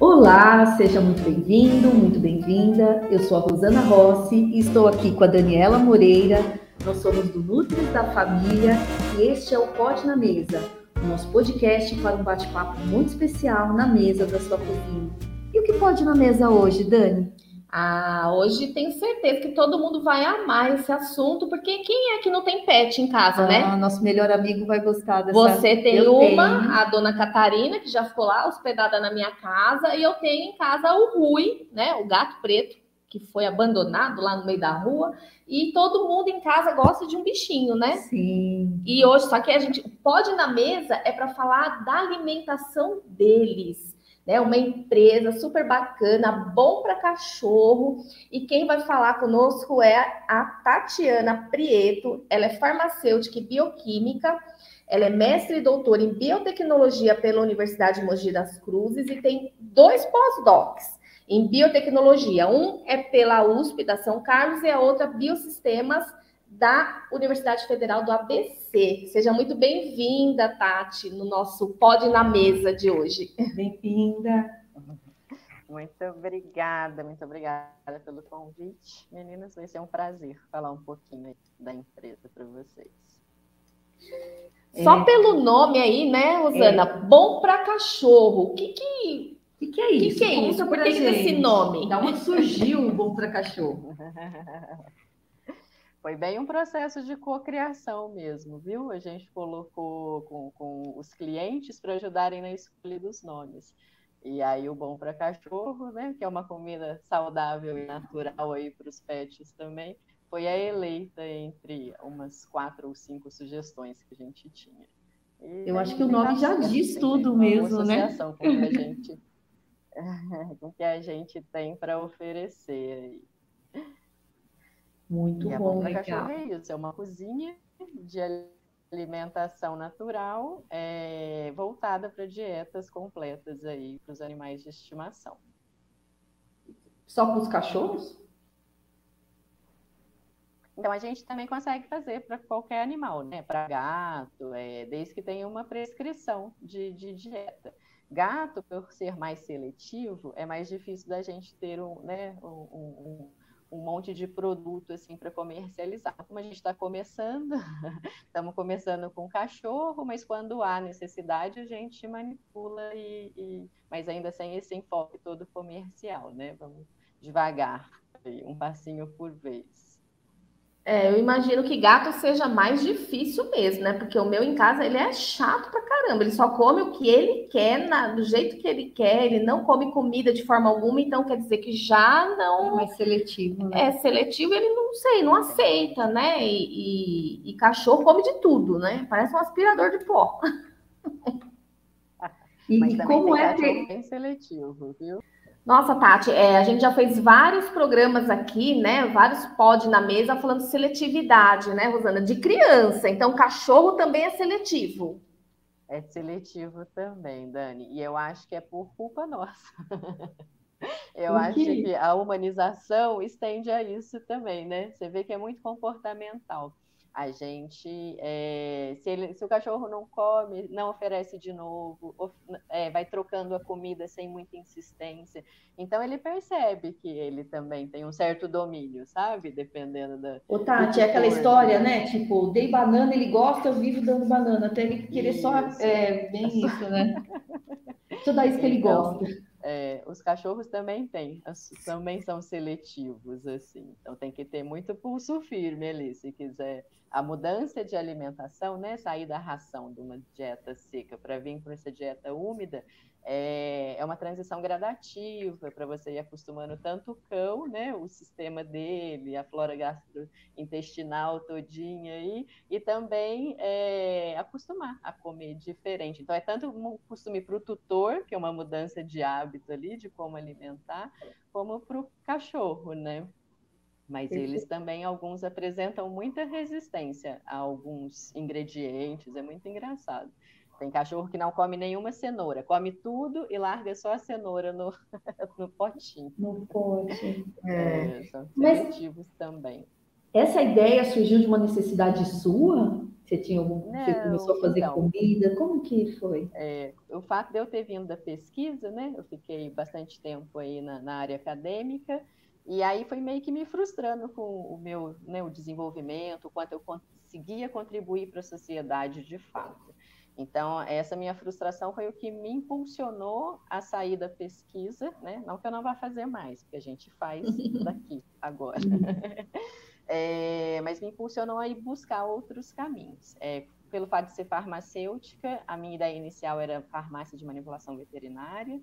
Olá, seja muito bem-vindo, muito bem-vinda. Eu sou a Rosana Rossi e estou aqui com a Daniela Moreira. Nós somos do Nutris da Família e este é o Pode na Mesa, o nosso podcast para um bate-papo muito especial na mesa da sua cozinha. E o que pode na mesa hoje, Dani? Ah, hoje tenho certeza que todo mundo vai amar esse assunto, porque quem é que não tem pet em casa, né? ah, né? Nosso melhor amigo vai gostar dessa. Você tem eu uma, tenho. a dona Catarina, que já ficou lá hospedada na minha casa, e eu tenho em casa o Rui, né? O gato preto, que foi abandonado lá no meio da rua, e todo mundo em casa gosta de um bichinho, né? Sim. E hoje, só que a gente pode na mesa é para falar da alimentação deles né? Uma empresa super bacana, bom para cachorro. E quem vai falar conosco é a Tatiana Prieto. Ela é farmacêutica e bioquímica. Ela é mestre e doutora em biotecnologia pela Universidade Mogi das Cruzes e tem dois pós-docs em biotecnologia. Um é pela USP da São Carlos e a outra Biosistemas da Universidade Federal do ABC. Seja muito bem-vinda, Tati, no nosso Pode na Mesa de hoje. Bem-vinda. Muito obrigada, muito obrigada pelo convite. Meninas, vai ser um prazer falar um pouquinho da empresa para vocês. Só é. pelo nome aí, né, Rosana? É. Bom para cachorro. O que que, que, que é isso? O que, que, é isso? Por que, que esse nome? Da onde surgiu o Bom para Cachorro? Foi bem um processo de cocriação mesmo, viu? A gente colocou com, com os clientes para ajudarem na escolha dos nomes. E aí o bom para cachorro, né, que é uma comida saudável e natural aí para os pets também, foi a eleita entre umas quatro ou cinco sugestões que a gente tinha. E Eu acho que o nome já diz tudo mesmo, né? Com que a gente, com que a gente tem para oferecer aí. Muito e bom, legal. Cachorro é isso, é uma cozinha de alimentação natural é, voltada para dietas completas aí para os animais de estimação. Só para os cachorros? Então a gente também consegue fazer para qualquer animal, né? Para gato, é, desde que tenha uma prescrição de, de, dieta. Gato, por ser mais seletivo, é mais difícil da gente ter um, né, um, um um monte de produto assim para comercializar. Como a gente está começando, estamos começando com cachorro, mas quando há necessidade a gente manipula e, e, mas ainda sem esse enfoque todo comercial, né? Vamos devagar, um passinho por vez. É, eu imagino que gato seja mais difícil mesmo, né? Porque o meu em casa ele é chato pra caramba. Ele só come o que ele quer, na, do jeito que ele quer. Ele não come comida de forma alguma, então quer dizer que já não. É mais seletivo, né? É seletivo, ele não sei, não aceita, né? E, e, e cachorro come de tudo, né? Parece um aspirador de pó. e, Mas como é que. Bem seletivo, viu? Nossa, Tati, é, a gente já fez vários programas aqui, né? Vários pod na mesa falando de seletividade, né, Rosana? De criança. Então, cachorro também é seletivo. É seletivo também, Dani. E eu acho que é por culpa nossa. eu acho que a humanização estende a isso também, né? Você vê que é muito comportamental. A gente, é, se, ele, se, o cachorro não come, não oferece de novo, of, é, vai trocando a comida sem muita insistência. Então ele percebe que ele também tem um certo domínio, sabe? Dependendo da. Ô, Tati, é aquela história, né? Tipo, dei banana, ele gosta, eu vivo dando banana, até ele querer isso. só. É bem isso, né? Tudo isso que ele então, gosta. É, os cachorros também têm, também são seletivos, assim. Então tem que ter muito pulso firme ali, se quiser a mudança de alimentação, né, sair da ração de uma dieta seca para vir para essa dieta úmida, é, é uma transição gradativa para você ir acostumando tanto o cão, né, o sistema dele, a flora gastrointestinal todinha aí, e também é, acostumar a comer diferente. Então é tanto um costume para o tutor, que é uma mudança de hábito ali, de como alimentar, como para o cachorro, né? Mas eles também, alguns apresentam muita resistência a alguns ingredientes, é muito engraçado. Tem cachorro que não come nenhuma cenoura, come tudo e larga só a cenoura no, no potinho. No pote. É. É, são seletivos Mas também. Essa ideia surgiu de uma necessidade sua? Você tinha algum, Não, você começou a fazer então, comida? Como que foi? É, o fato de eu ter vindo da pesquisa, né? Eu fiquei bastante tempo aí na, na área acadêmica e aí foi meio que me frustrando com o meu né, o desenvolvimento, o quanto eu conseguia contribuir para a sociedade de fato. Então, essa minha frustração foi o que me impulsionou a sair da pesquisa, né? Não que eu não vá fazer mais, porque a gente faz daqui agora. É, mas me impulsionou a ir buscar outros caminhos. É, pelo fato de ser farmacêutica, a minha ideia inicial era farmácia de manipulação veterinária,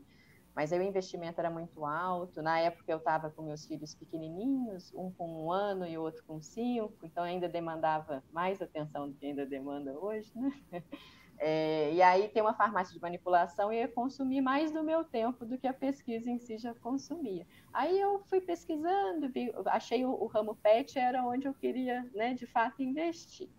mas aí o investimento era muito alto. Na época eu estava com meus filhos pequenininhos, um com um ano e outro com cinco, então ainda demandava mais atenção do que ainda demanda hoje, né? É, e aí tem uma farmácia de manipulação ia consumir mais do meu tempo do que a pesquisa em si já consumia. Aí eu fui pesquisando, vi, achei o, o, ramo PET era onde eu queria, né, de fato, investir.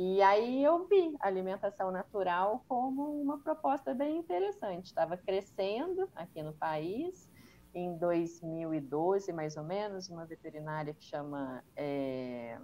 E aí eu vi alimentação natural como uma proposta bem interessante. Estava crescendo aqui no país. Em 2012, mais ou menos, uma veterinária que chama é,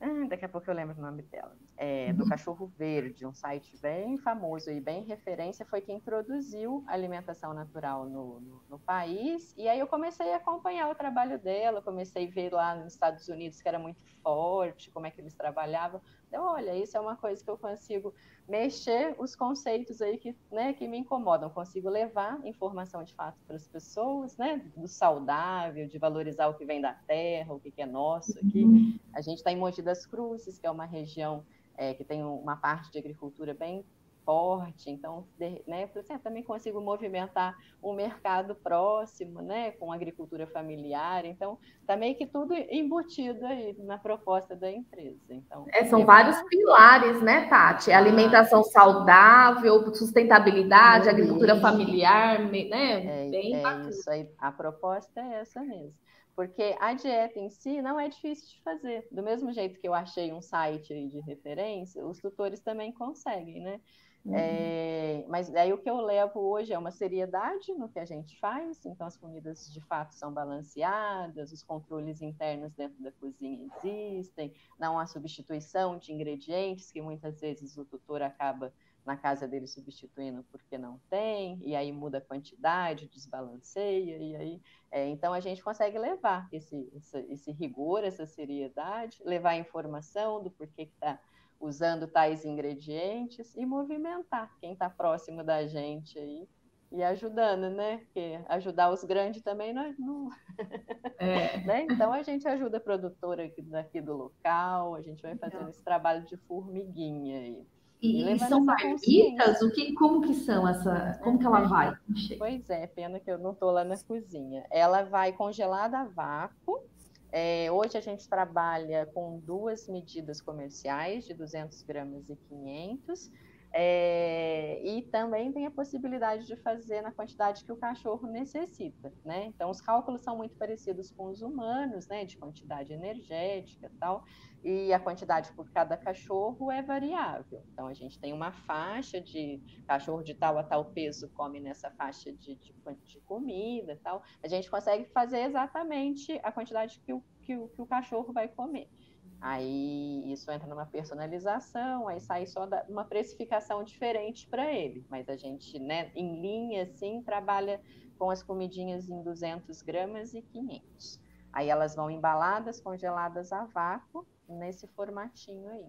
ah, daqui a pouco eu lembro o nome dela. É, do uhum. Cachorro Verde, um site bem famoso e bem referência, foi quem introduziu a alimentação natural no, no, no, país. E aí eu comecei a acompanhar o trabalho dela, comecei a ver lá nos Estados Unidos que era muito forte, como é que eles trabalhavam. Então, olha, isso é uma coisa que eu consigo mexer os conceitos aí que, né, que me incomodam. Consigo levar informação de fato para as pessoas, né, do saudável, de valorizar o que vem da terra, o que, é nosso aqui. Uhum. A gente está em Mogi das Cruzes, que é uma região é, que tem uma parte de agricultura bem forte, então, né, assim, também consigo movimentar um mercado próximo, né, com agricultura familiar, então, tá meio que tudo embutido aí na proposta da empresa. Então, é, são vários pilares, né, Tati? Alimentação saudável, sustentabilidade, agricultura familiar, né, é, bem é isso aí, a proposta é essa mesmo porque a dieta em si não é difícil de fazer. Do mesmo jeito que eu achei um site de referência, os tutores também conseguem, né? Uhum. É, mas o que eu levo hoje é uma seriedade no que a gente faz, então as comidas de fato são balanceadas, os controles internos dentro da cozinha existem, não há substituição de ingredientes, que muitas vezes o tutor acaba na casa dele substituindo porque não tem, e aí muda a quantidade, desbalanceia, e aí. É, então a gente consegue levar esse, esse, esse rigor, essa seriedade, levar a informação do porquê que está usando tais ingredientes e movimentar quem está próximo da gente aí e ajudando, né? Porque ajudar os grandes também não, é, não... É. né? Então a gente ajuda a produtora aqui, daqui do local, a gente vai fazendo esse trabalho de formiguinha aí. E, e são marmitas? O que, como que são essa? Como que ela vai? Pois é, pena que eu não estou lá na cozinha. Ela vai congelada a vácuo é, hoje a gente trabalha com duas medidas comerciais, de 200 gramas e 500, é, e também tem a possibilidade de fazer na quantidade que o cachorro necessita, né? Então, os cálculos são muito parecidos com os humanos, né? De quantidade energética e tal, e a quantidade por cada cachorro é variável. Então, a gente tem uma faixa de cachorro de tal a tal peso come nessa faixa de, de, de comida e tal. A gente consegue fazer exatamente a quantidade que o, que o, que o cachorro vai comer. Aí isso entra numa personalização, aí sai só uma precificação diferente para ele. Mas a gente, né, em linha, assim, trabalha com as comidinhas em 200 gramas e 500. Aí elas vão embaladas, congeladas a vácuo, nesse formatinho aí.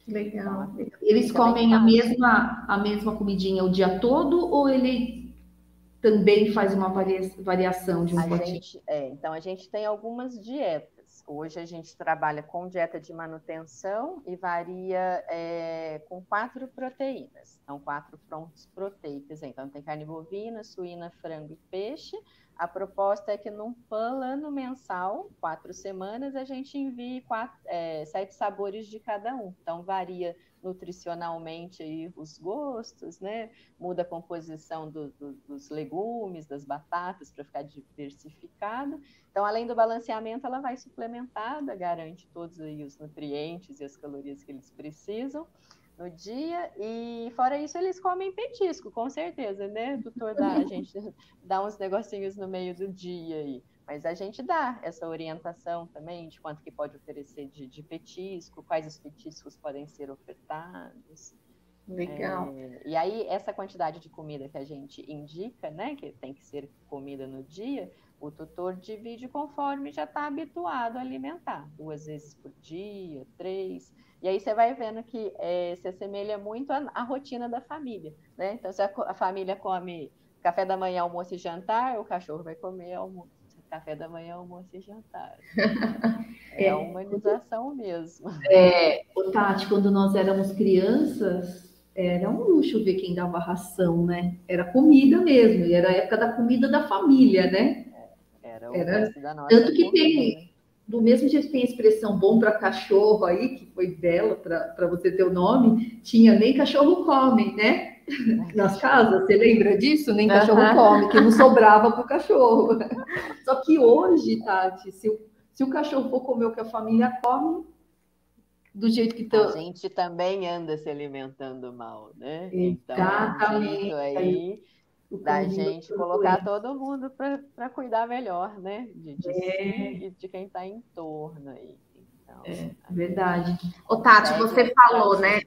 Que legal. Então, Eles comem a mesma, a mesma comidinha o dia todo ou ele também faz uma variação de um a potinho? Gente, é, então a gente tem algumas dietas. Hoje a gente trabalha com dieta de manutenção e varia é, com quatro proteínas. Então, quatro fontes proteicas. Então, tem carne bovina, suína, frango e peixe. A proposta é que num plano mensal, quatro semanas, a gente envie quatro, é, sete sabores de cada um. Então, varia nutricionalmente aí os gostos, né? Muda a composição do, do, dos legumes, das batatas para ficar diversificado. Então, além do balanceamento, ela vai suplementada, garante todos aí os nutrientes e as calorias que eles precisam no dia. E fora isso, eles comem petisco, com certeza, né? Doutor, dá, a gente dá uns negocinhos no meio do dia aí. Mas a gente dá essa orientação também de quanto que pode oferecer de, de petisco, quais os petiscos podem ser ofertados. Legal. É, e aí, essa quantidade de comida que a gente indica, né, que tem que ser comida no dia, o tutor divide conforme já está habituado a alimentar, duas vezes por dia, três. E aí você vai vendo que é, se assemelha muito à, à, rotina da família, né? Então, se a, a, família come café da manhã, almoço e jantar, o cachorro vai comer almoço, café da manhã, almoço e jantar. É, é a humanização mesmo. É, Tati, quando nós éramos crianças, era um luxo ver quem dava ração, né? Era comida mesmo, e era a época da comida da família, né? Era o era, da nossa Tanto que tem, do mesmo jeito que tem a expressão bom para cachorro aí, que foi dela, para você ter o nome, tinha nem cachorro come, né? Nas casas, você lembra disso? Nem cachorro come, que não sobrava para o cachorro. Só que hoje, Tati, se o, se o cachorro for comer o que a família come, do jeito que tá... A gente também anda se alimentando mal, né? Exatamente. Então, aí da gente colocar todo mundo para cuidar melhor, né? De, de é. si e de quem está em torno aí. Então, é verdade. Ô, Tati, você falou, né?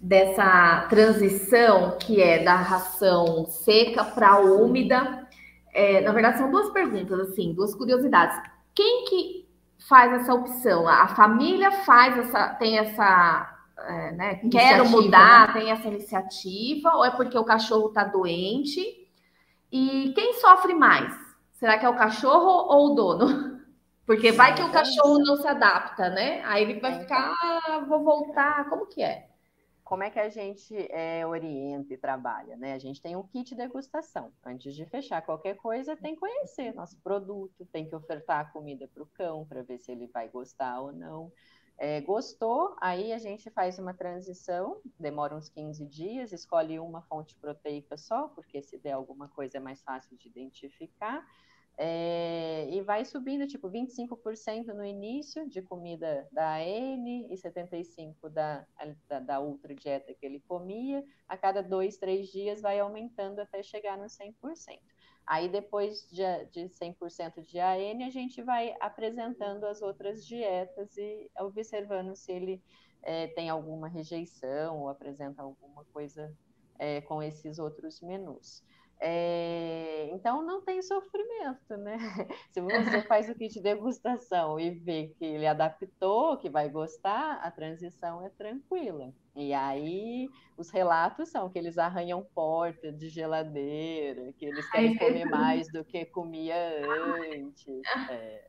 Dessa transição que é da ração seca para úmida. É, na verdade, são duas perguntas, assim, duas curiosidades. Quem que faz essa opção? A família faz essa, tem essa, é, né? Quero mudar, né? tem essa iniciativa, ou é porque o cachorro está doente? E quem sofre mais? Será que é o cachorro ou o dono? Porque vai que o cachorro não se adapta, né? Aí ele vai é, ficar, ah, vou voltar, como que é? Como é que a gente é, orienta e trabalha, né? A gente tem um kit degustação. Antes de fechar qualquer coisa, tem que conhecer nosso produto, tem que ofertar a comida para o cão para ver se ele vai gostar ou não. É, gostou, aí a gente faz uma transição, demora uns 15 dias, escolhe uma fonte proteica só, porque se der alguma coisa é mais fácil de identificar. É, e vai subindo, tipo, 25% no início de comida da AN e 75% da, da, da outra dieta que ele comia. A cada dois, três dias vai aumentando até chegar no 100%. Aí, depois de, de 100% de AN, a gente vai apresentando as outras dietas e observando se ele é, tem alguma rejeição ou apresenta alguma coisa é, com esses outros menus. É, então não tem sofrimento, né? Se você faz o kit de degustação e vê que ele adaptou, que vai gostar, a transição é tranquila. E aí os relatos são que eles arranham porta de geladeira, que eles querem comer mais do que comia antes. É.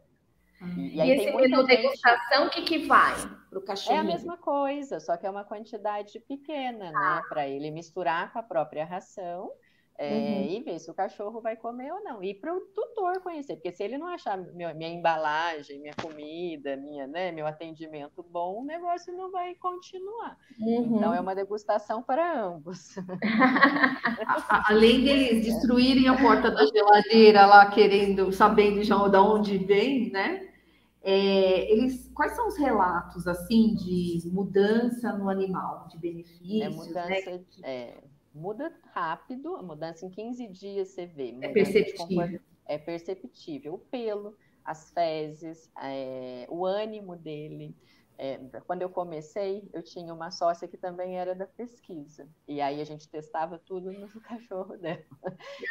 E, e, e esse menu gente... degustação, o que, que vai para o cachorro? É a mesma coisa, só que é uma quantidade pequena, ah. né? Para ele misturar com a própria ração é, uhum. E ver se o cachorro vai comer ou não. E para o tutor conhecer, porque se ele não achar minha, minha embalagem, minha comida, minha, né, meu atendimento bom, o negócio não vai continuar. Uhum. Então é uma degustação para ambos. Além deles destruírem a porta da geladeira lá, querendo, sabendo já de onde vem, né? É, eles, quais são os relatos assim de mudança no animal, de benefícios? É mudança, né? é, muda rápido, a mudança em 15 dias você vê. É perceptível. É perceptível. O pelo, as fezes, é, o ânimo dele. É, quando eu comecei, eu tinha uma sócia que também era da pesquisa. E aí a gente testava tudo no cachorro dela.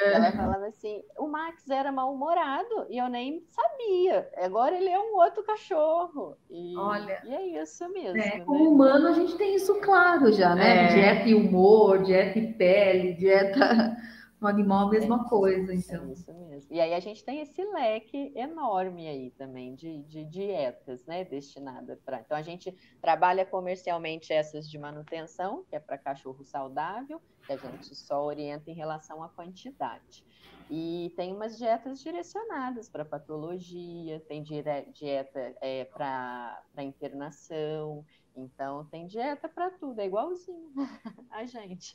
Ela falava assim: o Max era mal-humorado e eu nem sabia. Agora ele é um outro cachorro. E, Olha, e é isso mesmo. É, né? Como humano, a gente tem isso claro já, né? É. Dieta e humor, dieta e pele, dieta no animal a mesma é, coisa, é então. É isso mesmo. E aí a gente tem esse leque enorme aí também de, de dietas, né, destinada para. Então a gente trabalha comercialmente essas de manutenção, que é para cachorro saudável, que a gente só orienta em relação à quantidade. E tem umas dietas direcionadas para patologia, tem dieta é, para internação, então tem dieta para tudo, é igualzinho a gente.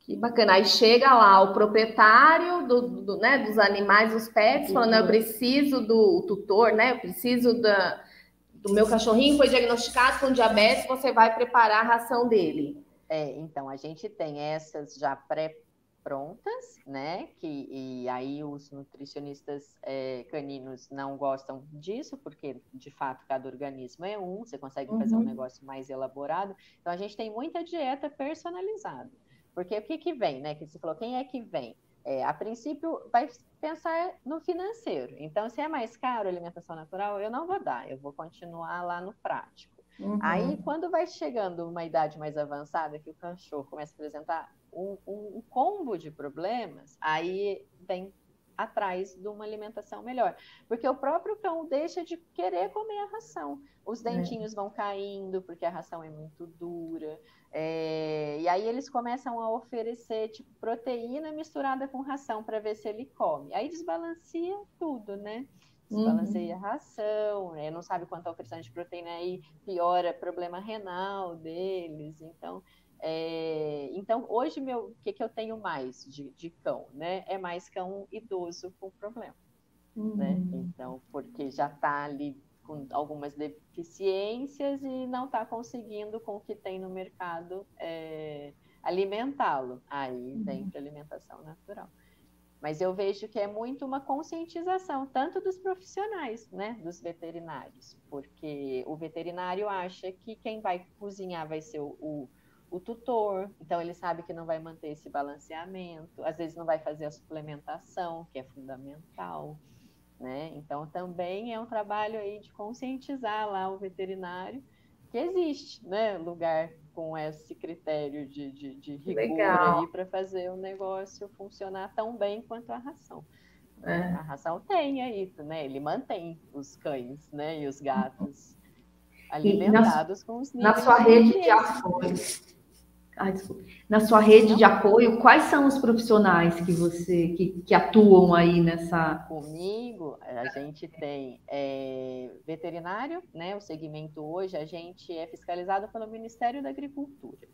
Que bacana. Aí chega lá o proprietário do, do né, dos animais, os pets, falando: eu preciso do tutor, né? Eu preciso da, do meu cachorrinho, foi diagnosticado com diabetes, você vai preparar a ração dele. É, então a gente tem essas já pré prontas, né? Que, e aí os nutricionistas é, caninos não gostam disso, porque de fato cada organismo é um, você consegue fazer uhum. um negócio mais elaborado. Então a gente tem muita dieta personalizada. Porque o que, que vem, né? Que você falou, quem é que vem? É, a princípio, vai pensar no financeiro. Então, se é mais caro a alimentação natural, eu não vou dar, eu vou continuar lá no prático. Uhum. Aí, quando vai chegando uma idade mais avançada, que o cachorro começa a apresentar um, combo de problemas, aí vem atrás de uma alimentação melhor. Porque o próprio cão deixa de querer comer a ração. Os é. dentinhos é. vão caindo, porque a ração é muito dura. É... E aí eles começam a oferecer tipo, proteína misturada com ração para ver se ele come. Aí desbalanceia tudo, né? Desbalanceia uhum. a ração, né? não sabe quanto oferecendo de proteína aí piora problema renal deles. Então, é, então, hoje, meu, o que, que eu tenho mais de, de, cão, né? É mais cão idoso com problema, né? uhum. né? Então, porque já está ali com algumas deficiências e não está conseguindo, com o que tem no mercado, é, alimentá-lo. Aí vem uhum. para alimentação natural. Mas eu vejo que é muito uma conscientização, tanto dos profissionais, né, dos veterinários, porque o veterinário acha que quem vai cozinhar vai ser o, o o tutor, então ele sabe que não vai manter esse balanceamento, às vezes não vai fazer a suplementação, que é fundamental, né? Então também é um trabalho aí de conscientizar lá o veterinário que existe, né, lugar com esse critério de, de, de rigor aí para fazer o negócio funcionar tão bem quanto a ração. É. A ração tem aí, né? Ele mantém os cães, né, e os gatos alimentados na, com os níveis na sua rede de ações Ai, na sua rede de apoio, quais são os profissionais que você que, que atuam aí nessa? Comigo, a gente tem é, veterinário, né? O segmento hoje a gente é fiscalizado pelo Ministério da Agricultura.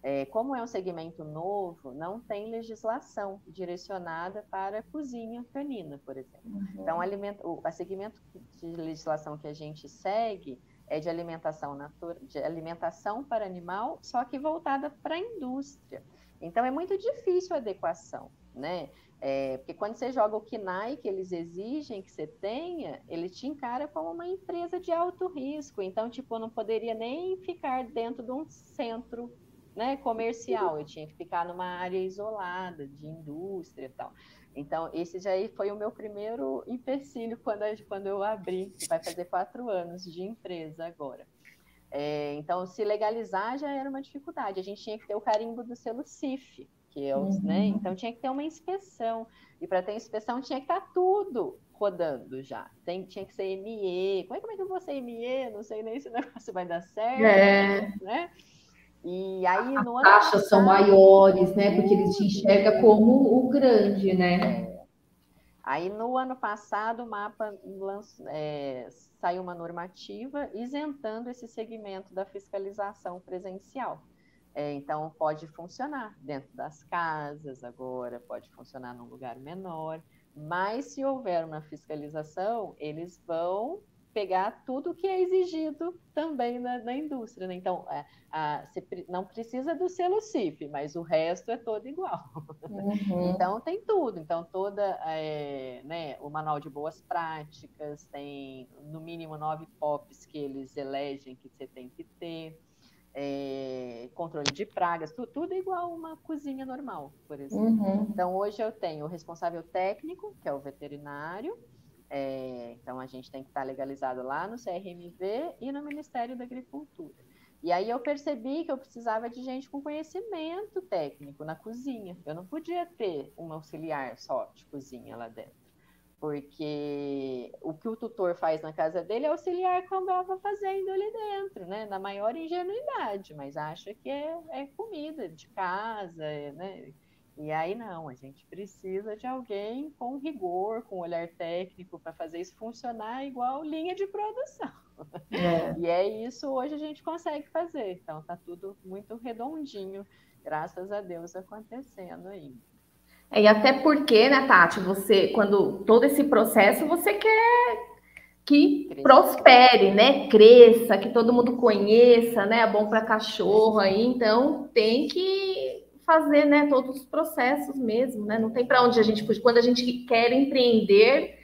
É, como é um segmento novo, não tem legislação direcionada para a cozinha canina, por exemplo. Uhum. Então, alimento, o a segmento de legislação que a gente segue é de alimentação, natura, de alimentação para animal, só que voltada para a indústria. Então é muito difícil a adequação, né? É, porque quando você joga o KNAI que eles exigem que você tenha, ele te encara como uma empresa de alto risco. Então, tipo, eu não poderia nem ficar dentro de um centro né, comercial, eu tinha que ficar numa área isolada de indústria e tal. Então, esse já foi o meu primeiro empecilho quando, quando eu abri, que vai fazer quatro anos de empresa agora. É, então, se legalizar já era uma dificuldade. A gente tinha que ter o carimbo do selo CIF, que é os, uhum. né? Então, tinha que ter uma inspeção. E para ter inspeção, tinha que estar tá tudo rodando já. Tem, tinha que ser ME. Como é, como é que eu vou ser ME? Não sei nem se o negócio vai dar certo. É. Né? E aí no As taxas são maiores, né? Porque eles te enxergam como o grande, né? É. Aí no ano passado o mapa é, saiu uma normativa isentando esse segmento da fiscalização presencial. É, então pode funcionar dentro das casas agora, pode funcionar num lugar menor, mas se houver uma fiscalização, eles vão pegar tudo que é exigido também na, na indústria. Né? Então, é, a, você não precisa do selo CIF, mas o resto é todo igual. Uhum. Então, tem tudo. Então, toda é, né, o manual de boas práticas, tem no mínimo nove POPs que eles elegem que você tem que ter. É, controle de pragas, tudo, tudo igual uma cozinha normal, por exemplo. Uhum. Então, hoje eu tenho o responsável técnico, que é o veterinário, é, então, a gente tem que estar legalizado lá no CRMV e no Ministério da Agricultura. E aí eu percebi que eu precisava de gente com conhecimento técnico na cozinha. Eu não podia ter um auxiliar só de cozinha lá dentro. Porque o que o tutor faz na casa dele é auxiliar como estava fazendo ali dentro, né? Na maior ingenuidade, mas acha que é, é comida de casa, né? E aí não, a gente precisa de alguém com rigor, com olhar técnico para fazer isso funcionar igual linha de produção. É. E é isso hoje a gente consegue fazer. Então tá tudo muito redondinho, graças a Deus acontecendo aí. É, e até porque, né, Tati, você, quando todo esse processo, você quer que Cresça. prospere, né? Cresça, que todo mundo conheça, né? É bom para cachorro aí, então tem que fazer, né, todos os processos mesmo, né? Não tem para onde a gente fugir. Quando a gente quer empreender,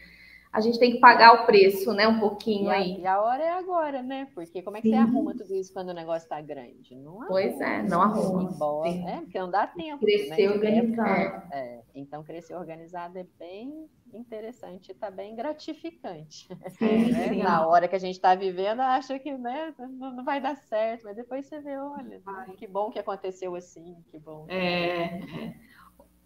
a gente tem que pagar o preço, né? Um pouquinho e a, aí. E a hora é agora, né? Porque como é que Sim. você arruma tudo isso quando o negócio está grande? Não arruma. Pois é, não arruma. Embora, é, porque não dá tempo. Crescer né? organizado. É, é, então, crescer organizado é bem interessante, está bem gratificante. Sim, né? sim. Na hora que a gente está vivendo, acha que né, não, vai dar certo, mas depois você vê, olha, que bom que aconteceu assim, que bom. É.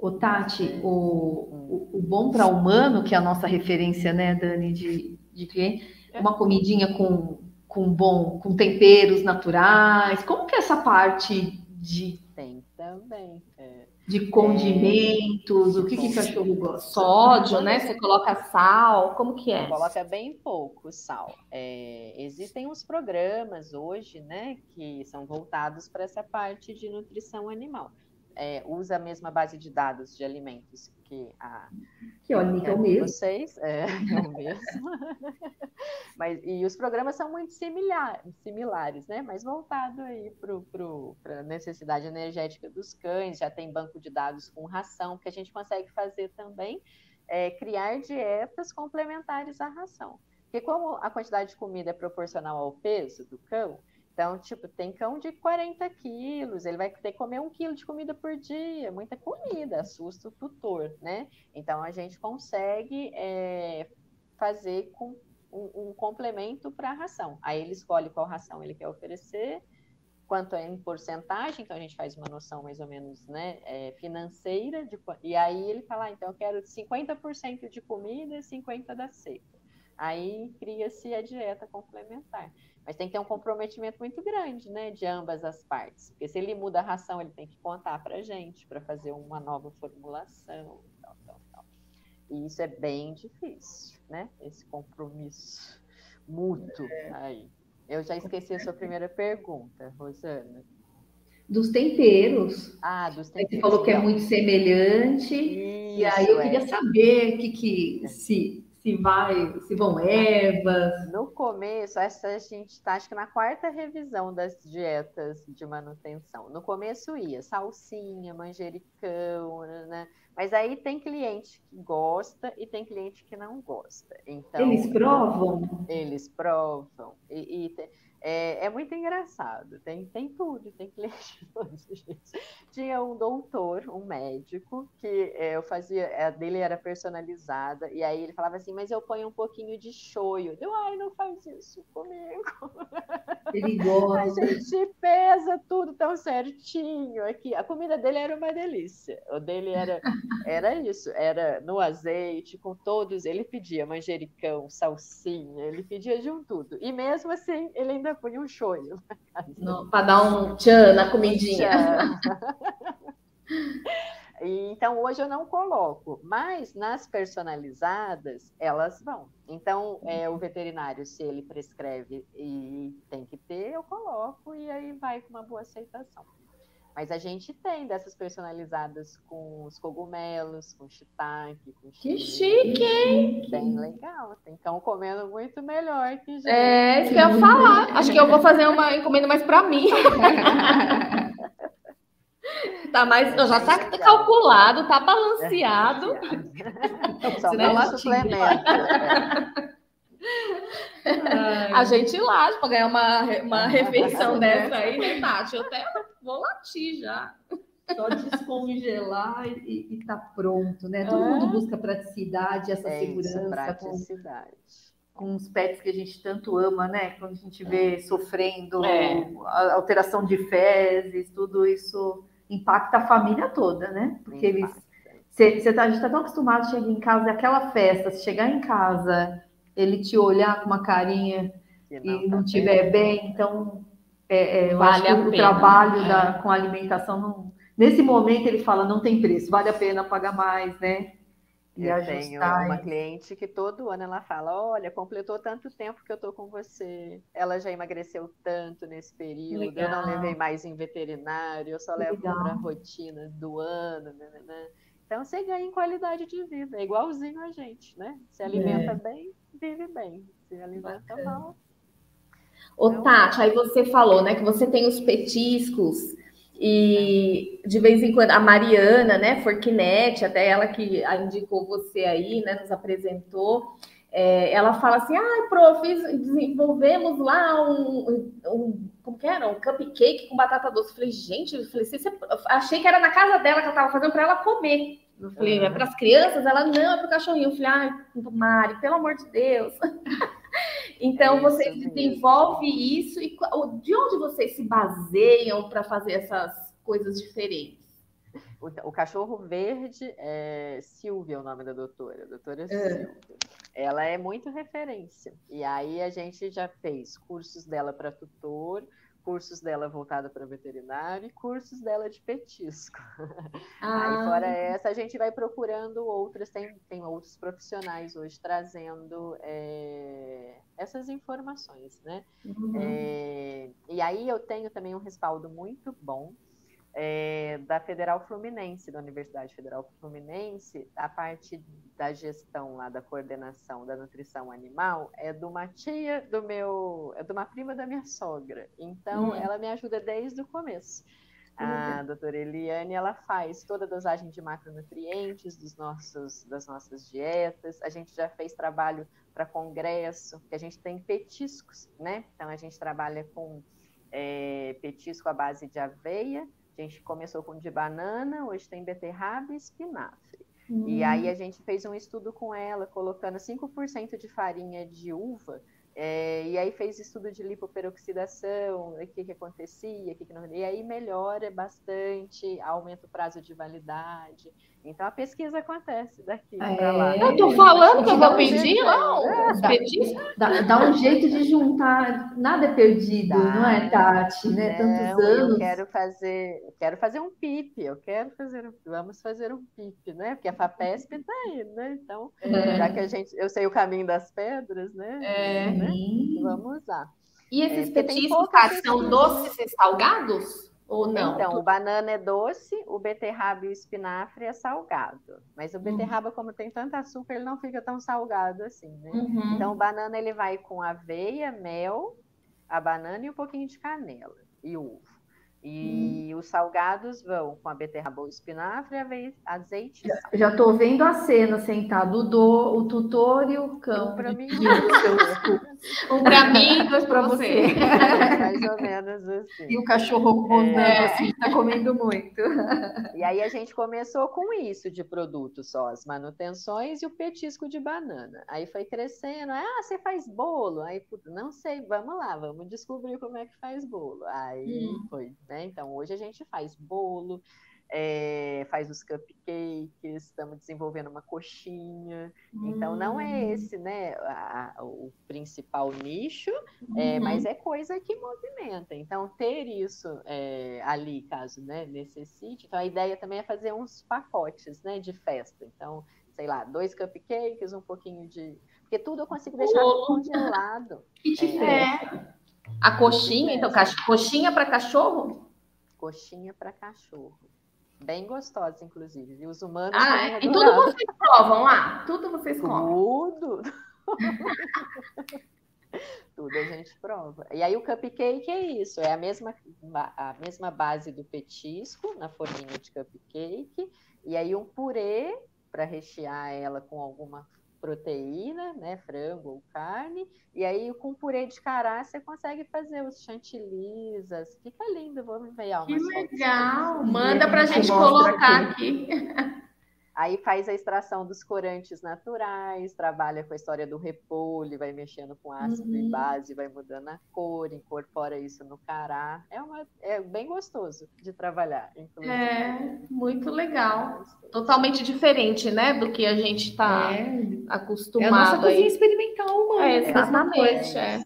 O Tati, o, o, o bom para humano, que é a nossa referência, né, Dani, de, de cliente, é. uma comidinha com, com bom, com temperos naturais. Como que é essa parte de tem também é. de condimentos? É. O que que cachorro gosta? Sódio, né? Você coloca sal? Como que é? Coloca bem pouco sal. É, existem uns programas hoje, né, que são voltados para essa parte de nutrição animal é, usa a mesma base de dados de alimentos que a que olha, é o mesmo. vocês, é, é o mesmo. Mas e os programas são muito similar, similares, né? Mas voltado aí para a necessidade energética dos cães, já tem banco de dados com ração, que a gente consegue fazer também é, criar dietas complementares à ração. Porque como a quantidade de comida é proporcional ao peso do cão, então, tipo, tem cão de 40 quilos, ele vai ter que comer um quilo de comida por dia, muita comida, assusta o tutor, né? Então, a gente consegue é, fazer com um, um complemento para a ração. Aí ele escolhe qual ração ele quer oferecer, quanto é em porcentagem, então a gente faz uma noção mais ou menos né, é, financeira, de, e aí ele fala, ah, então eu quero 50% de comida e 50% da seca. Aí cria-se a dieta complementar. Mas tem que ter um comprometimento muito grande, né, de ambas as partes. Porque se ele muda a ração, ele tem que contar para a gente para fazer uma nova formulação, tal, tal, tal. E isso é bem difícil, né? Esse compromisso mútuo é. aí. Eu já esqueci a sua primeira pergunta, Rosana. Dos temperos. Ah, dos temperos. Você falou que é muito semelhante. Isso, e aí eu queria é. saber que, que se se vai, se vão ervas. No começo, essa a gente está acho que na quarta revisão das dietas de manutenção. No começo ia salsinha, manjericão, né? Mas aí tem cliente que gosta e tem cliente que não gosta. Então eles provam. Eles provam e, e é, é, muito engraçado, tem, tem tudo, tem cliente Tinha um doutor, um médico, que é, eu fazia, a dele era personalizada, e aí ele falava assim, mas eu ponho um pouquinho de shoyu. Eu, ai, não faz isso comigo. Perigoso. A gente pesa tudo tão certinho aqui. A comida dele era uma delícia. O dele era, era isso, era no azeite, com todos. Ele pedia manjericão, salsinha, ele pedia de um tudo. E mesmo assim, ele ainda punha um shoyu. Para dar um tchan na comidinha. Então, hoje eu não coloco, mas nas personalizadas, elas vão. Então, é, o veterinário, se ele prescreve e tem que ter, eu coloco e aí vai com uma boa aceitação. Mas a gente tem dessas personalizadas com os cogumelos, com shiitake, com Que chique, hein? Bem legal. Tem cão comendo muito melhor que gente. É, isso que eu ia falar. Acho que eu vou fazer uma encomenda mais para mim. Tá mais, já está calculado, tá balanceado. Só não suplemento. A gente lá para ganhar uma, uma refeição dessa aí, né, Tati? Eu até vou latir já. Só descongelar e, e tá pronto, né? Todo é. mundo busca praticidade, essa é segurança. Isso, praticidade. Com, com os pets que a gente tanto ama, né? Quando a gente vê sofrendo é. alteração de fezes, tudo isso impacta a família toda, né? Porque eles. Você tá, a gente está tão acostumado a chegar em casa, aquela festa, se chegar em casa, ele te olhar com uma carinha não, e não estiver tá bem, então é, é, eu vale acho que o trabalho da, é. com a alimentação, não, nesse momento ele fala, não tem preço, vale a pena pagar mais, né? E eu tenho uma cliente que todo ano ela fala: Olha, completou tanto tempo que eu tô com você. Ela já emagreceu tanto nesse período. Legal. Eu não levei mais em veterinário, eu só levo para rotina do ano. Né, né, né. Então você ganha em qualidade de vida, é igualzinho a gente, né? Se alimenta é. bem, vive bem. Se alimenta Bacana. mal. Ô, então... Tati, aí você falou, né, que você tem os petiscos E de vez em quando a Mariana, né, Forquinet, até ela que indicou você aí, né, nos apresentou. É, ela fala assim: ah, prof, desenvolvemos lá um, um, como que era? Um cupcake com batata doce. Eu falei, gente, eu falei, você, achei que era na casa dela que eu estava fazendo para ela comer. Eu falei, é para as crianças? Ela, não, é para o cachorrinho. Eu falei, ai, Mari, pelo amor de Deus. então, é vocês desenvolvem isso. E de onde vocês se baseiam para fazer essas coisas diferentes? O, o, cachorro verde é Silvia, o nome da doutora, doutora é. Silvia. Ela é muito referência. E aí a gente já fez cursos dela para tutor, cursos dela voltada para veterinário e cursos dela de petisco. Ah. Aí fora essa, a gente vai procurando outras, tem, tem outros profissionais hoje trazendo é, essas informações, né? Uhum. É, e aí eu tenho também um respaldo muito bom é, da Federal Fluminense, da Universidade Federal Fluminense, a parte da gestão lá, da coordenação da nutrição animal, é de uma tia do meu, é de uma prima da minha sogra. Então, uhum. ela me ajuda desde o começo. A doutora Eliane, ela faz toda a dosagem de macronutrientes dos nossos, das nossas dietas. A gente já fez trabalho para congresso, que a gente tem petiscos, né? Então, a gente trabalha com é, petisco à base de aveia, a gente começou com de banana, hoje tem beterraba e espinafre. Hum. E aí a gente fez um estudo com ela, colocando 5% de farinha de uva, é, e aí fez estudo de lipoperoxidação, o que, que acontecia, que, que não... e aí melhora bastante, aumenta o prazo de validade. Então a pesquisa acontece daqui é, para lá. Eu tô falando que eu vou pedir lá dá, dá, um jeito de juntar, nada é perdido, dá, não é, Tati? Né? Tantos anos. Eu quero fazer, quero fazer um PIP, eu quero fazer, vamos fazer um PIP, né? Porque a FAPESP está aí, né? Então, é. já que a gente, eu sei o caminho das pedras, né? É. Né? Vamos lá. E esses é, petiscos são doces e salgados? Ou não? Então, o banana é doce, o beterraba e o espinafre é salgado. Mas o uhum. beterraba, uhum. como tem tanto açúcar, ele não fica tão salgado assim, né? Uhum. Então, o banana ele vai com aveia, mel, a banana e um pouquinho de canela e ovo. E hum. os salgados vão com a beterraba, o espinafre, azeite. Já estou vendo a cena sentado o, do, o tutor e o cão. Para mim, um para mim, dois para você. Mais ou menos assim. E o cachorro rosnando é. assim, está comendo muito. E aí a gente começou com isso de produto só, as manutenções e o petisco de banana. Aí foi crescendo, ah, você faz bolo? Aí, não sei, vamos lá, vamos descobrir como é que faz bolo. Aí hum. foi né? Então, hoje a gente faz bolo, é, faz os cupcakes, estamos desenvolvendo uma coxinha. Hum. Então, não é hum. esse né, a, o principal nicho, é, uhum. mas é coisa que movimenta. Então, ter isso é, ali, caso né, necessite. Então, a ideia também é fazer uns pacotes né, de festa. Então, sei lá, dois cupcakes, um pouquinho de. Porque tudo eu consigo deixar oh. congelado. Que é. A coxinha, então, coxinha para cachorro? Coxinha para cachorro. Bem gostosa, inclusive. E os humanos. Ah, e tudo vocês provam lá? Tudo vocês comem? Tudo. tudo a gente prova. E aí o cupcake é isso, é a mesma, a mesma base do petisco na forminha de cupcake, e aí um purê para rechear ela com alguma proteína, né, frango ou carne, e aí com purê de cará você consegue fazer os chantilizas, fica lindo, vamos ver. Que legal, manda para a gente colocar aqui. aqui. Aí faz a extração dos corantes naturais, trabalha com a história do repolho, vai mexendo com ácido uhum. e base, vai mudando a cor, incorpora isso no cará. É, uma, é bem gostoso de trabalhar, inclusive. É, muito legal. Totalmente diferente, né, do que a gente está é. acostumado. É a nossa cozinha experimental, mano. É, exatamente. É,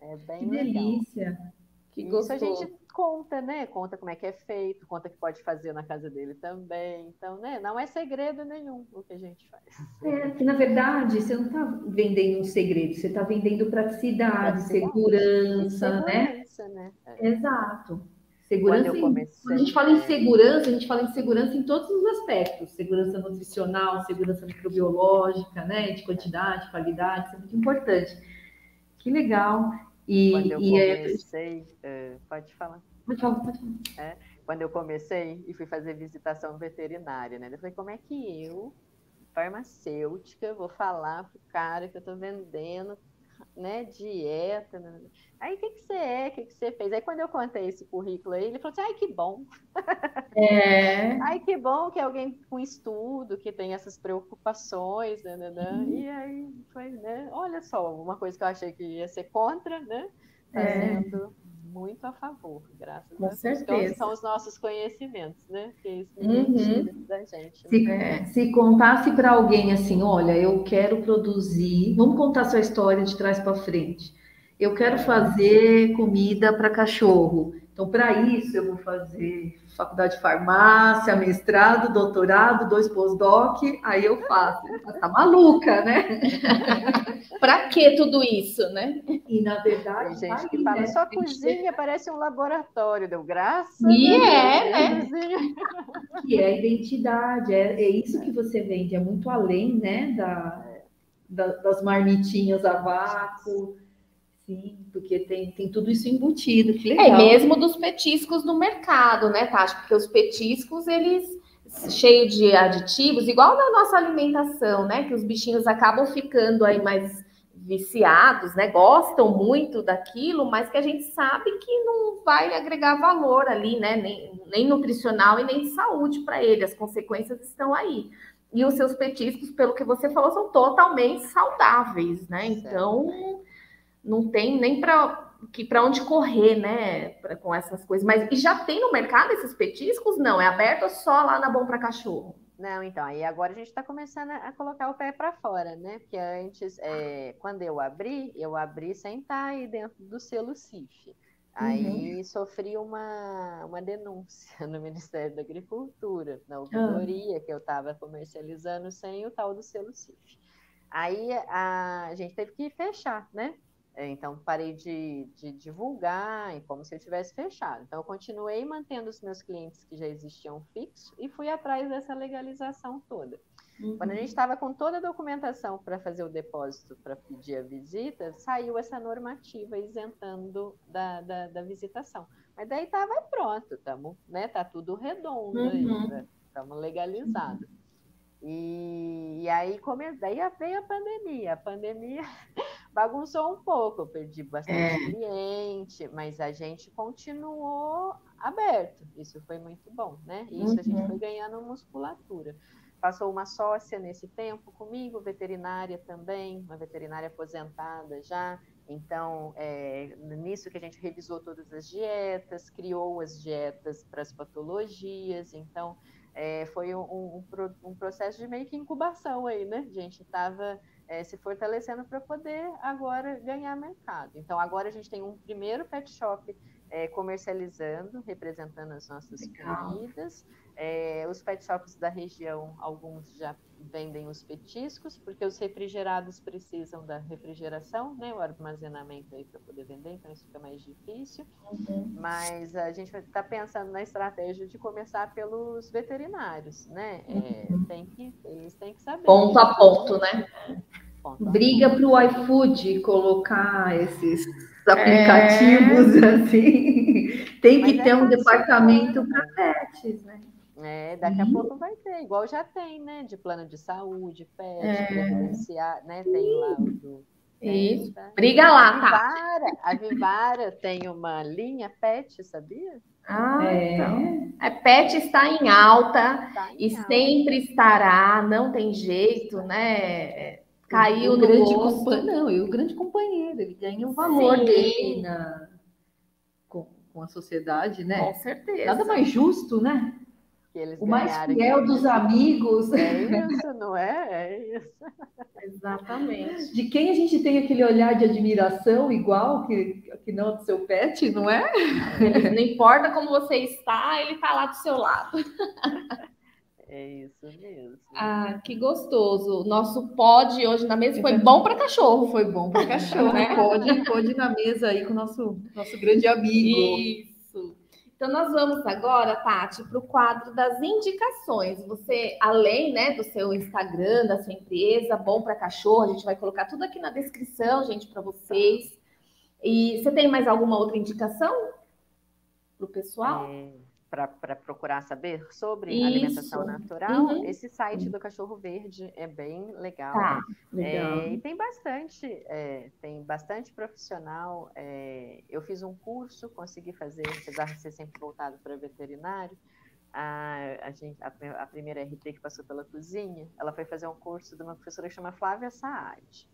é. bem que legal. delícia. Que gostoso. Isso a gente conta, né? Conta como é que é feito, conta que pode fazer na casa dele também. Então, né? Não é segredo nenhum o que a gente faz. É, que na verdade você não está vendendo um segredo, você está vendendo praticidade, segurança, né? segurança, né? né? É. Exato. Segurança. Quando, comecei, quando a gente fala em segurança, a gente fala em segurança em todos os aspectos: segurança nutricional, segurança microbiológica, né? De quantidade, qualidade, isso é muito importante. Que legal. E, Quando eu e comecei, é... pode falar. Pode falar, pode falar. É, quando eu comecei e fui fazer visitação veterinária, né? Eu falei, como é que eu, farmacêutica, vou falar pro cara que eu tô vendendo né, dieta. Né, né? Aí, o que, que você é? O que, que você fez? Aí, quando eu contei esse currículo aí, ele falou assim, ai, que bom. É. ai, que bom que alguém com estudo, que tem essas preocupações, né, né, né. Uhum. E aí, foi, né, olha só, uma coisa que eu achei que ia ser contra, né. É muito a favor, graças Com a Deus. Certeza. são os nossos conhecimentos, né? Que isso uhum. da gente. Se, né? se contasse para alguém assim, olha, eu quero produzir, vamos contar sua história de trás para frente. Eu quero fazer comida para cachorro. Então, para isso, eu vou fazer faculdade de farmácia, mestrado, doutorado, dois pós-doc, aí eu faço. Tá maluca, né? para que tudo isso, né? E na verdade. Tem gente que fala, né? só cozinha parece um laboratório, deu graça. E é, né? E é identidade, é, é isso que você vende, é muito além, né? Da, da das marmitinhas a vácuo Sim, porque tem, tem tudo isso embutido, que legal. É, mesmo dos petiscos no mercado, né, Tati? Porque os petiscos, eles cheios de aditivos, igual na nossa alimentação, né? Que os bichinhos acabam ficando aí mais viciados, né? Gostam muito daquilo, mas que a gente sabe que não vai agregar valor ali, né? Nem, nem nutricional e nem de saúde para ele. As consequências estão aí. E os seus petiscos, pelo que você falou, são totalmente saudáveis, né? Então não tem nem para que para onde correr, né, pra, com essas coisas. Mas e já tem no mercado esses petiscos? Não, é aberto só lá na Bom para Cachorro. Não, então, aí agora a gente está começando a colocar o pé para fora, né? Porque antes, é, quando eu abri, eu abri sem estar aí dentro do selo CIF. Aí uhum. sofri uma, uma denúncia no Ministério da Agricultura, na ah. ouvidoria, uhum. que eu estava comercializando sem o tal do selo CIF. Aí a gente teve que fechar, né? É, então, parei de, de, divulgar, como se eu tivesse fechado. Então, eu continuei mantendo os meus clientes que já existiam fixos e fui atrás dessa legalização toda. Uhum. Quando a gente estava com toda a documentação para fazer o depósito para pedir a visita, saiu essa normativa isentando da, da, da visitação. Mas daí estava pronto, tamo, né? Tá tudo redondo uhum. ainda, estamos legalizados. Uhum. E, e, aí come, daí veio a pandemia. A pandemia bagunçou um pouco, eu perdi bastante é. cliente, mas a gente continuou aberto. Isso foi muito bom, né? Isso uhum. a gente uhum. foi ganhando musculatura. Passou uma sócia nesse tempo comigo, veterinária também, uma veterinária aposentada já. Então, é, nisso que a gente revisou todas as dietas, criou as dietas para as patologias. Então, é, foi um, um, um, processo de meio que incubação aí, né? A gente estava é, se fortalecendo para poder agora ganhar mercado. Então, agora a gente tem um primeiro pet shop é, comercializando, representando as nossas Legal. comidas. É, os pet shops da região, alguns já vendem os petiscos, porque os refrigerados precisam da refrigeração, né, o armazenamento aí para poder vender, então isso fica mais difícil. Uhum. Mas a gente está pensando na estratégia de começar pelos veterinários, né? É, uhum. tem que, eles têm que saber. Ponto a ponto, né? Briga para o iFood colocar esses aplicativos é... assim. Tem que Mas ter é um departamento para pets, né? É, daqui a uhum. pouco vai ter, igual já tem, né? De plano de saúde, pet, é. né? Tem lá o do. Isso. Tá? Briga lá, tá? Vivara, a Vivara tem uma linha pet, sabia? Ah, é. então. A pet está em alta está em e alta. sempre estará, não tem jeito, né? Caiu o no grande companheiro. Não, e o grande companheiro, ele ganha o valor Sim. dele na, com, com a sociedade, né? Com certeza. Nada mais justo, né? o mais fiel dos amigos. É isso, não é? É isso. Exatamente. De quem a gente tem aquele olhar de admiração igual que, que não do seu pet, não é? Não importa como você está, ele está lá do seu lado. É isso mesmo. Ah, que gostoso. Nosso pod hoje na mesa foi bom para cachorro. Foi bom para cachorro. né? Pode, pode na mesa aí com o nosso, nosso grande amigo. Isso. Então, nós vamos agora, Tati, para o quadro das indicações. Você, além né, do seu Instagram, da sua empresa, Bom para Cachorro, a gente vai colocar tudo aqui na descrição, gente, para vocês. E você tem mais alguma outra indicação? para o pessoal? É, para procurar saber sobre Isso. alimentação natural, uhum. esse site do Cachorro Verde é bem legal. Tá, legal. É, e tem bastante, é, tem bastante profissional. É, eu fiz um curso, consegui fazer, apesar de ser sempre voltado para veterinário. A, a, gente, a, a, primeira RT que passou pela cozinha, ela foi fazer um curso de uma professora que chama Flávia Saad.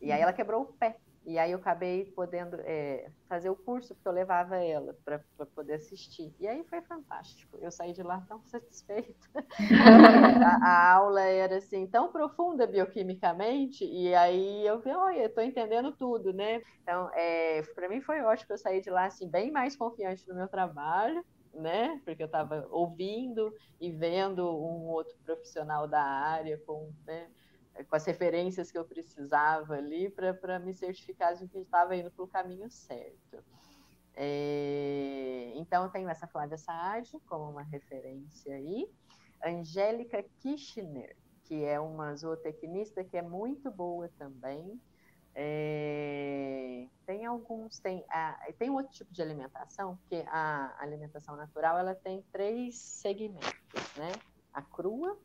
E aí ela quebrou o pé e aí eu acabei podendo é, fazer o curso, porque eu levava ela para poder assistir. E aí foi fantástico. Eu saí de lá tão satisfeita. a, a, aula era assim, tão profunda bioquimicamente, e aí eu vi, olha, estou entendendo tudo, né? Então, é, para mim foi ótimo eu sair de lá assim, bem mais confiante no meu trabalho. Né? Porque eu estava ouvindo e vendo um outro profissional da área com, né? Com as referências que eu precisava ali para me certificar de que estava indo para o caminho certo. É, então, tenho essa Flávia Saad como uma referência aí. Angélica Kirchner, que é uma zootecnista que é muito boa também. É, tem alguns, tem, a, tem outro tipo de alimentação, porque a alimentação natural ela tem três segmentos, né? A crua,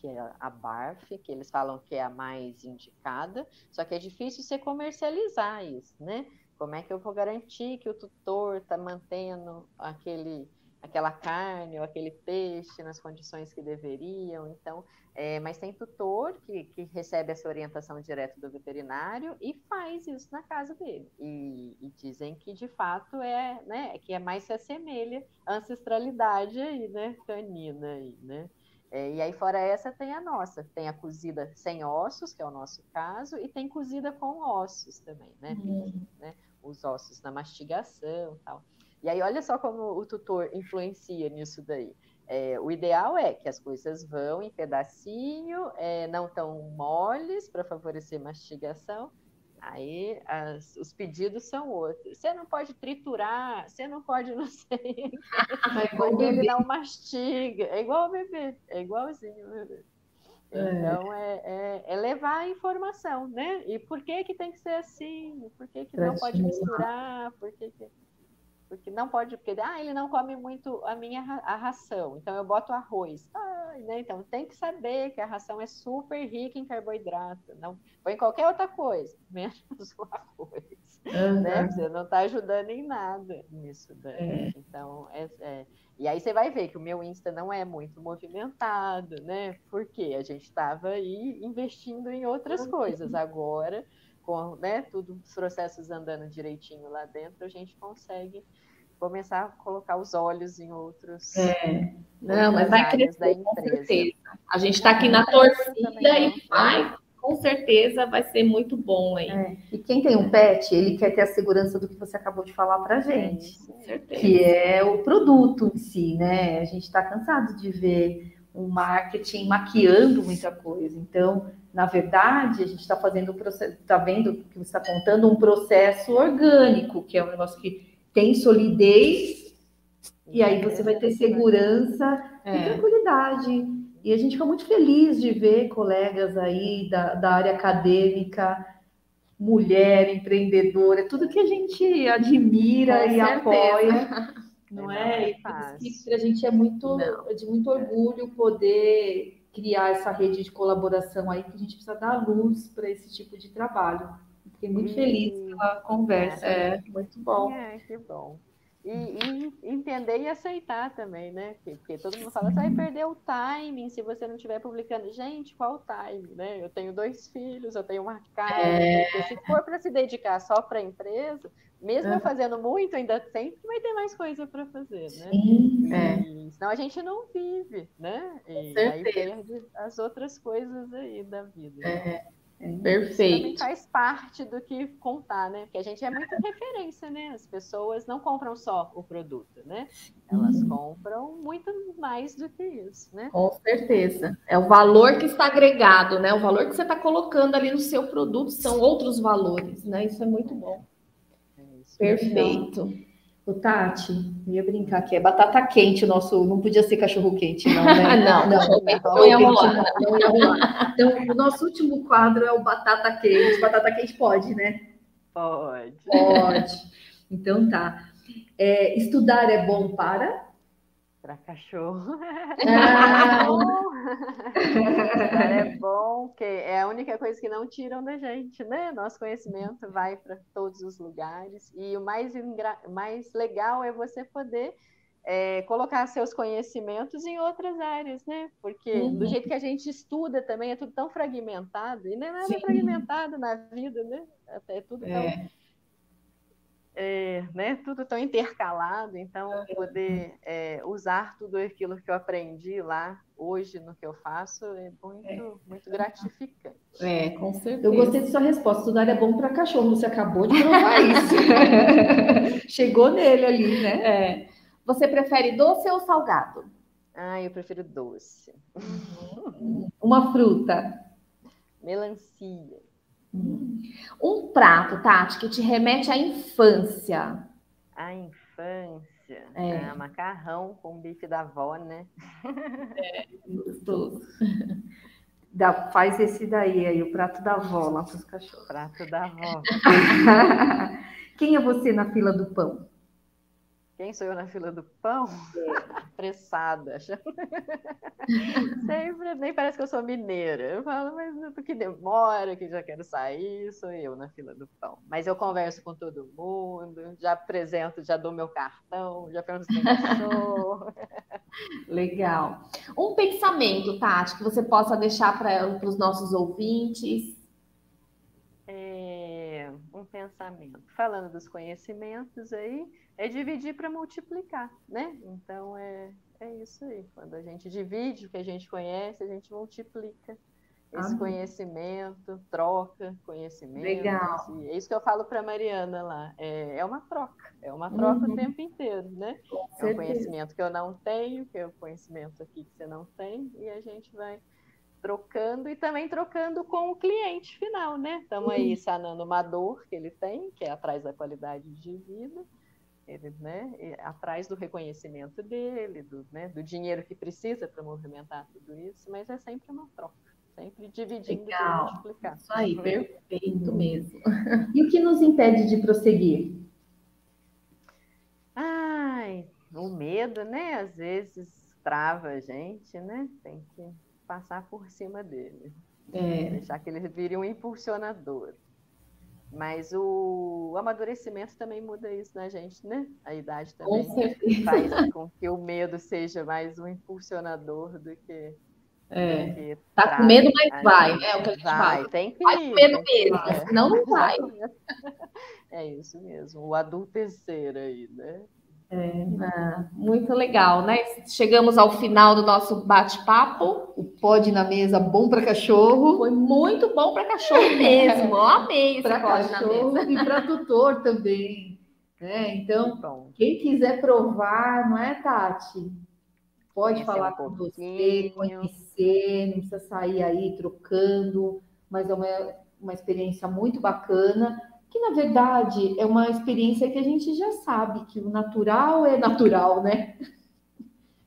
que é a BARF, que eles falam que é a mais indicada, só que é difícil você comercializar isso, né? Como é que eu vou garantir que o tutor está mantendo aquele, aquela carne ou aquele peixe nas condições que deveriam? Então, é, mas tem tutor que, que recebe essa orientação direto do veterinário e faz isso na casa dele. E, e dizem que de fato é, né, que é mais se assemelha à ancestralidade aí, né, canina aí, né? É, e aí, fora essa, tem a nossa. Tem a cozida sem ossos, que é o nosso caso, e tem cozida com ossos também, né? Uhum. né? Os ossos na mastigação e tal. E aí, olha só como o tutor influencia nisso daí. É, o ideal é que as coisas vão em pedacinho, é, não tão moles para favorecer mastigação, Aí as, os pedidos são outros. Você não pode triturar, você não pode não sei. Porque ele não mastiga. É igual o bebê, é igualzinho o bebê. É. Então é, é, é, levar a informação, né? E por que que tem que ser assim? Por que, que não pode misturar? Por que, que porque não pode, porque ah, ele não come muito a minha a ração, então eu boto arroz. Ah, né? Então tem que saber que a ração é super rica em carboidrato, não põe qualquer outra coisa, menos o arroz. Uhum. Né? Você não está ajudando em nada nisso. Né? É. Então, é, é, e aí você vai ver que o meu Insta não é muito movimentado, né? Porque a gente estava aí investindo em outras uhum. coisas. Agora com né, tudo os processos andando direitinho lá dentro, a gente consegue começar a colocar os olhos em outros. É. Não, mas vai crescer, com certeza. A gente está aqui na torcida e vai, com certeza vai ser muito bom aí. É. E quem tem um pet, ele quer ter a segurança do que você acabou de falar para a gente, é, que é o produto em si, né? A gente está cansado de ver o marketing maquiando muita coisa. Então, na verdade, a gente está fazendo, está vendo que você está contando um processo orgânico, que é um negócio que tem solidez, e aí você vai ter segurança é. e tranquilidade. E a gente fica muito feliz de ver colegas aí da, da área acadêmica, mulher, empreendedora, tudo que a gente admira Com e certeza. apoia. Não é? é? Para a gente é muito é de muito orgulho poder criar essa rede de colaboração aí, que a gente precisa dar luz para esse tipo de trabalho. Fiquei muito hum, feliz pela conversa. É, muito bom. É, que bom. E, e, entender e aceitar também, né? Porque todo mundo fala, você vai perder o timing se você não estiver publicando. Gente, qual o timing, né? Eu tenho dois filhos, eu tenho uma casa. É... Se for para se dedicar só para a empresa, mesmo eu fazendo muito, ainda sempre vai ter mais coisa para fazer, né? Sim, é. Senão a gente não vive, né? E aí perde as outras coisas aí da vida. É. É, Perfeito. Também faz parte do que contar, né? Porque a gente é muito referência, né? As pessoas não compram só o produto, né? Elas uhum. compram muito mais do que isso, né? Com certeza. É o valor que está agregado, né? O valor que você está colocando ali no seu produto são outros valores, né? Isso é muito bom. É isso. Perfeito. O Tati, ia brincar aqui, é batata quente o nosso, não podia ser cachorro quente, não, né? não, não, não, não, não, ia rolar. não ia rolar. Então, o nosso último quadro é o batata quente. Batata quente pode, né? Pode. Pode. Então tá. É, estudar é bom para? Para cachorro. Ah. é bom, que é a única coisa que não tiram da gente, né? Nosso conhecimento vai para todos os lugares. E o mais, mais legal é você poder é, colocar seus conhecimentos em outras áreas, né? Porque uhum. do jeito que a gente estuda também é tudo tão fragmentado, e não é nada Sim. fragmentado na vida, né? Até é tudo tão. É. É, né, tudo tão intercalado, então poder é, usar tudo aquilo que eu aprendi lá hoje no que eu faço é muito, é. muito gratificante. É, com certeza. Eu gostei de sua resposta. Estudar é bom para cachorro. Você acabou de provar isso. Chegou nele ali, né? É. Você prefere doce ou salgado? Ah, eu prefiro doce. Uhum. Uma fruta. Melancia. Um prato, Tati, que te remete à infância. À infância. É. Ah, macarrão com bife da avó, né? É, gostoso. Dá, faz esse daí aí, o prato da avó lá para os cachorros. Prato da avó. Quem é você na fila do pão? Quem sou eu na fila do pão? Apressada. Sempre, nem parece que eu sou mineira. Eu falo, mas que demora, que já quero sair, sou eu na fila do pão. Mas eu converso com todo mundo, já apresento, já dou meu cartão, já pergunto se tem cachorro. Legal. Um pensamento, Tati, que você possa deixar para os nossos ouvintes é, pensamento. Falando dos conhecimentos aí, é dividir para multiplicar, né? Então é, é isso aí. Quando a gente divide o que a gente conhece, a gente multiplica esse ah, conhecimento, troca conhecimento. Legal. É isso que eu falo para Mariana lá. É, é uma troca, é uma troca uhum. o tempo inteiro, né? Com é um conhecimento que eu não tenho, que é o conhecimento aqui que você não tem, e a gente vai trocando e também trocando com o cliente final, né? Estamos aí uhum. sanando uma dor que ele tem, que é atrás da qualidade de vida, ele, né, atrás do reconhecimento dele, do, né, do dinheiro que precisa para movimentar tudo isso, mas é sempre uma troca, sempre dividindo Legal. e multiplicar. Isso aí, perfeito mesmo. E o que nos impede de prosseguir? Ai, o medo, né? Às vezes trava a gente, né? Tem que passar por cima dele. É. Deixar que ele vire um impulsionador. Mas o, amadurecimento também muda isso na gente, né? A idade também com faz com que o medo seja mais um impulsionador do que. É. Do tá com medo, mas vai, né? É o que a gente vai, fala. Tem que vai com medo mesmo, senão não vai. É isso mesmo, o adultecer aí, né? É, muito legal, né? Chegamos ao final do nosso bate-papo. O pod na mesa bom para cachorro. Foi muito bom para cachorro mesmo. Eu amei na mesa. E para tutor também. Né? Então, quem quiser provar, não é, Tati? Pode falar um com você, conhecer, não precisa sair aí trocando, mas é uma, uma experiência muito bacana que na verdade é uma experiência que a gente já sabe que o natural é natural, né?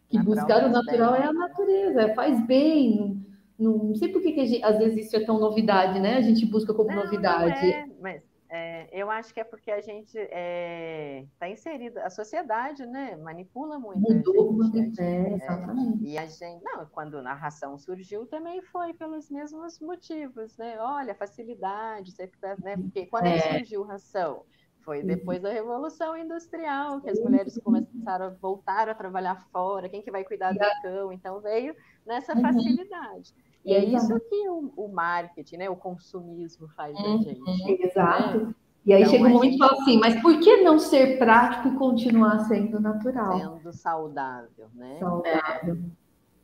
Que natural buscar o natural bem. é a natureza, faz bem. Não, não sei por que, que gente, às vezes isso é tão novidade, né? A gente busca como não, novidade. Não é, mas é, eu acho que é porque a gente está é, tá inserida, a sociedade, né, manipula muito. Mudou, a gente, é, é, exatamente. e a gente, não, quando a narração surgiu também foi pelos mesmos motivos, né? Olha, facilidade, tá, né? Porque quando é. surgiu ração? Foi depois da Revolução Industrial, que as mulheres começaram a voltar a trabalhar fora, quem que vai cuidar do cão? Então veio nessa uhum. facilidade. E é isso que o, o, marketing, né, o consumismo faz da uhum, gente. Exato. Né? E aí então, chega um momento gente... e fala assim, mas por que não ser prático e continuar sendo natural? Sendo saudável, né? Saudável.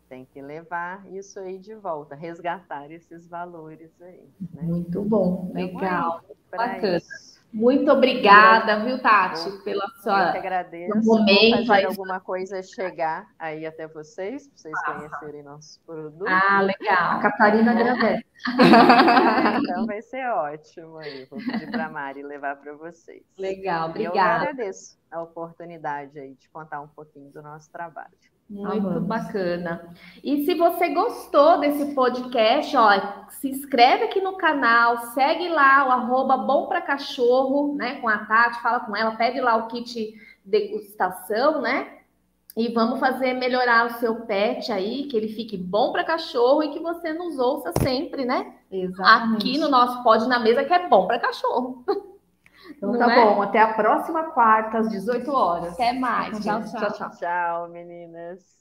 Tem que levar isso aí de volta, resgatar esses valores aí. Né? Muito bom, então, legal, é bacana. Isso. Muito obrigada, viu, Tati, pela sua Eu que agradeço. momento. fazer alguma coisa chegar aí até vocês, para vocês ah. conhecerem nossos produtos. Ah, legal. A Catarina agradece. então vai ser ótimo aí. Vou pedir para a Mari levar para vocês. Legal, obrigada. Eu agradeço a oportunidade aí de contar um pouquinho do nosso trabalho. Muito Amamos. bacana. E se você gostou desse podcast, ó, se inscreve aqui no canal, segue lá o arroba bom para cachorro, né? Com a Tati, fala com ela, pede lá o kit degustação, né? E vamos fazer melhorar o seu pet aí, que ele fique bom para cachorro e que você nos ouça sempre, né? Exatamente. Aqui no nosso Pode na Mesa, que é bom para cachorro. Então Não tá é? bom, até a próxima quarta, às 18 horas. Até mais. Tchau, gente. tchau. Tchau, meninas.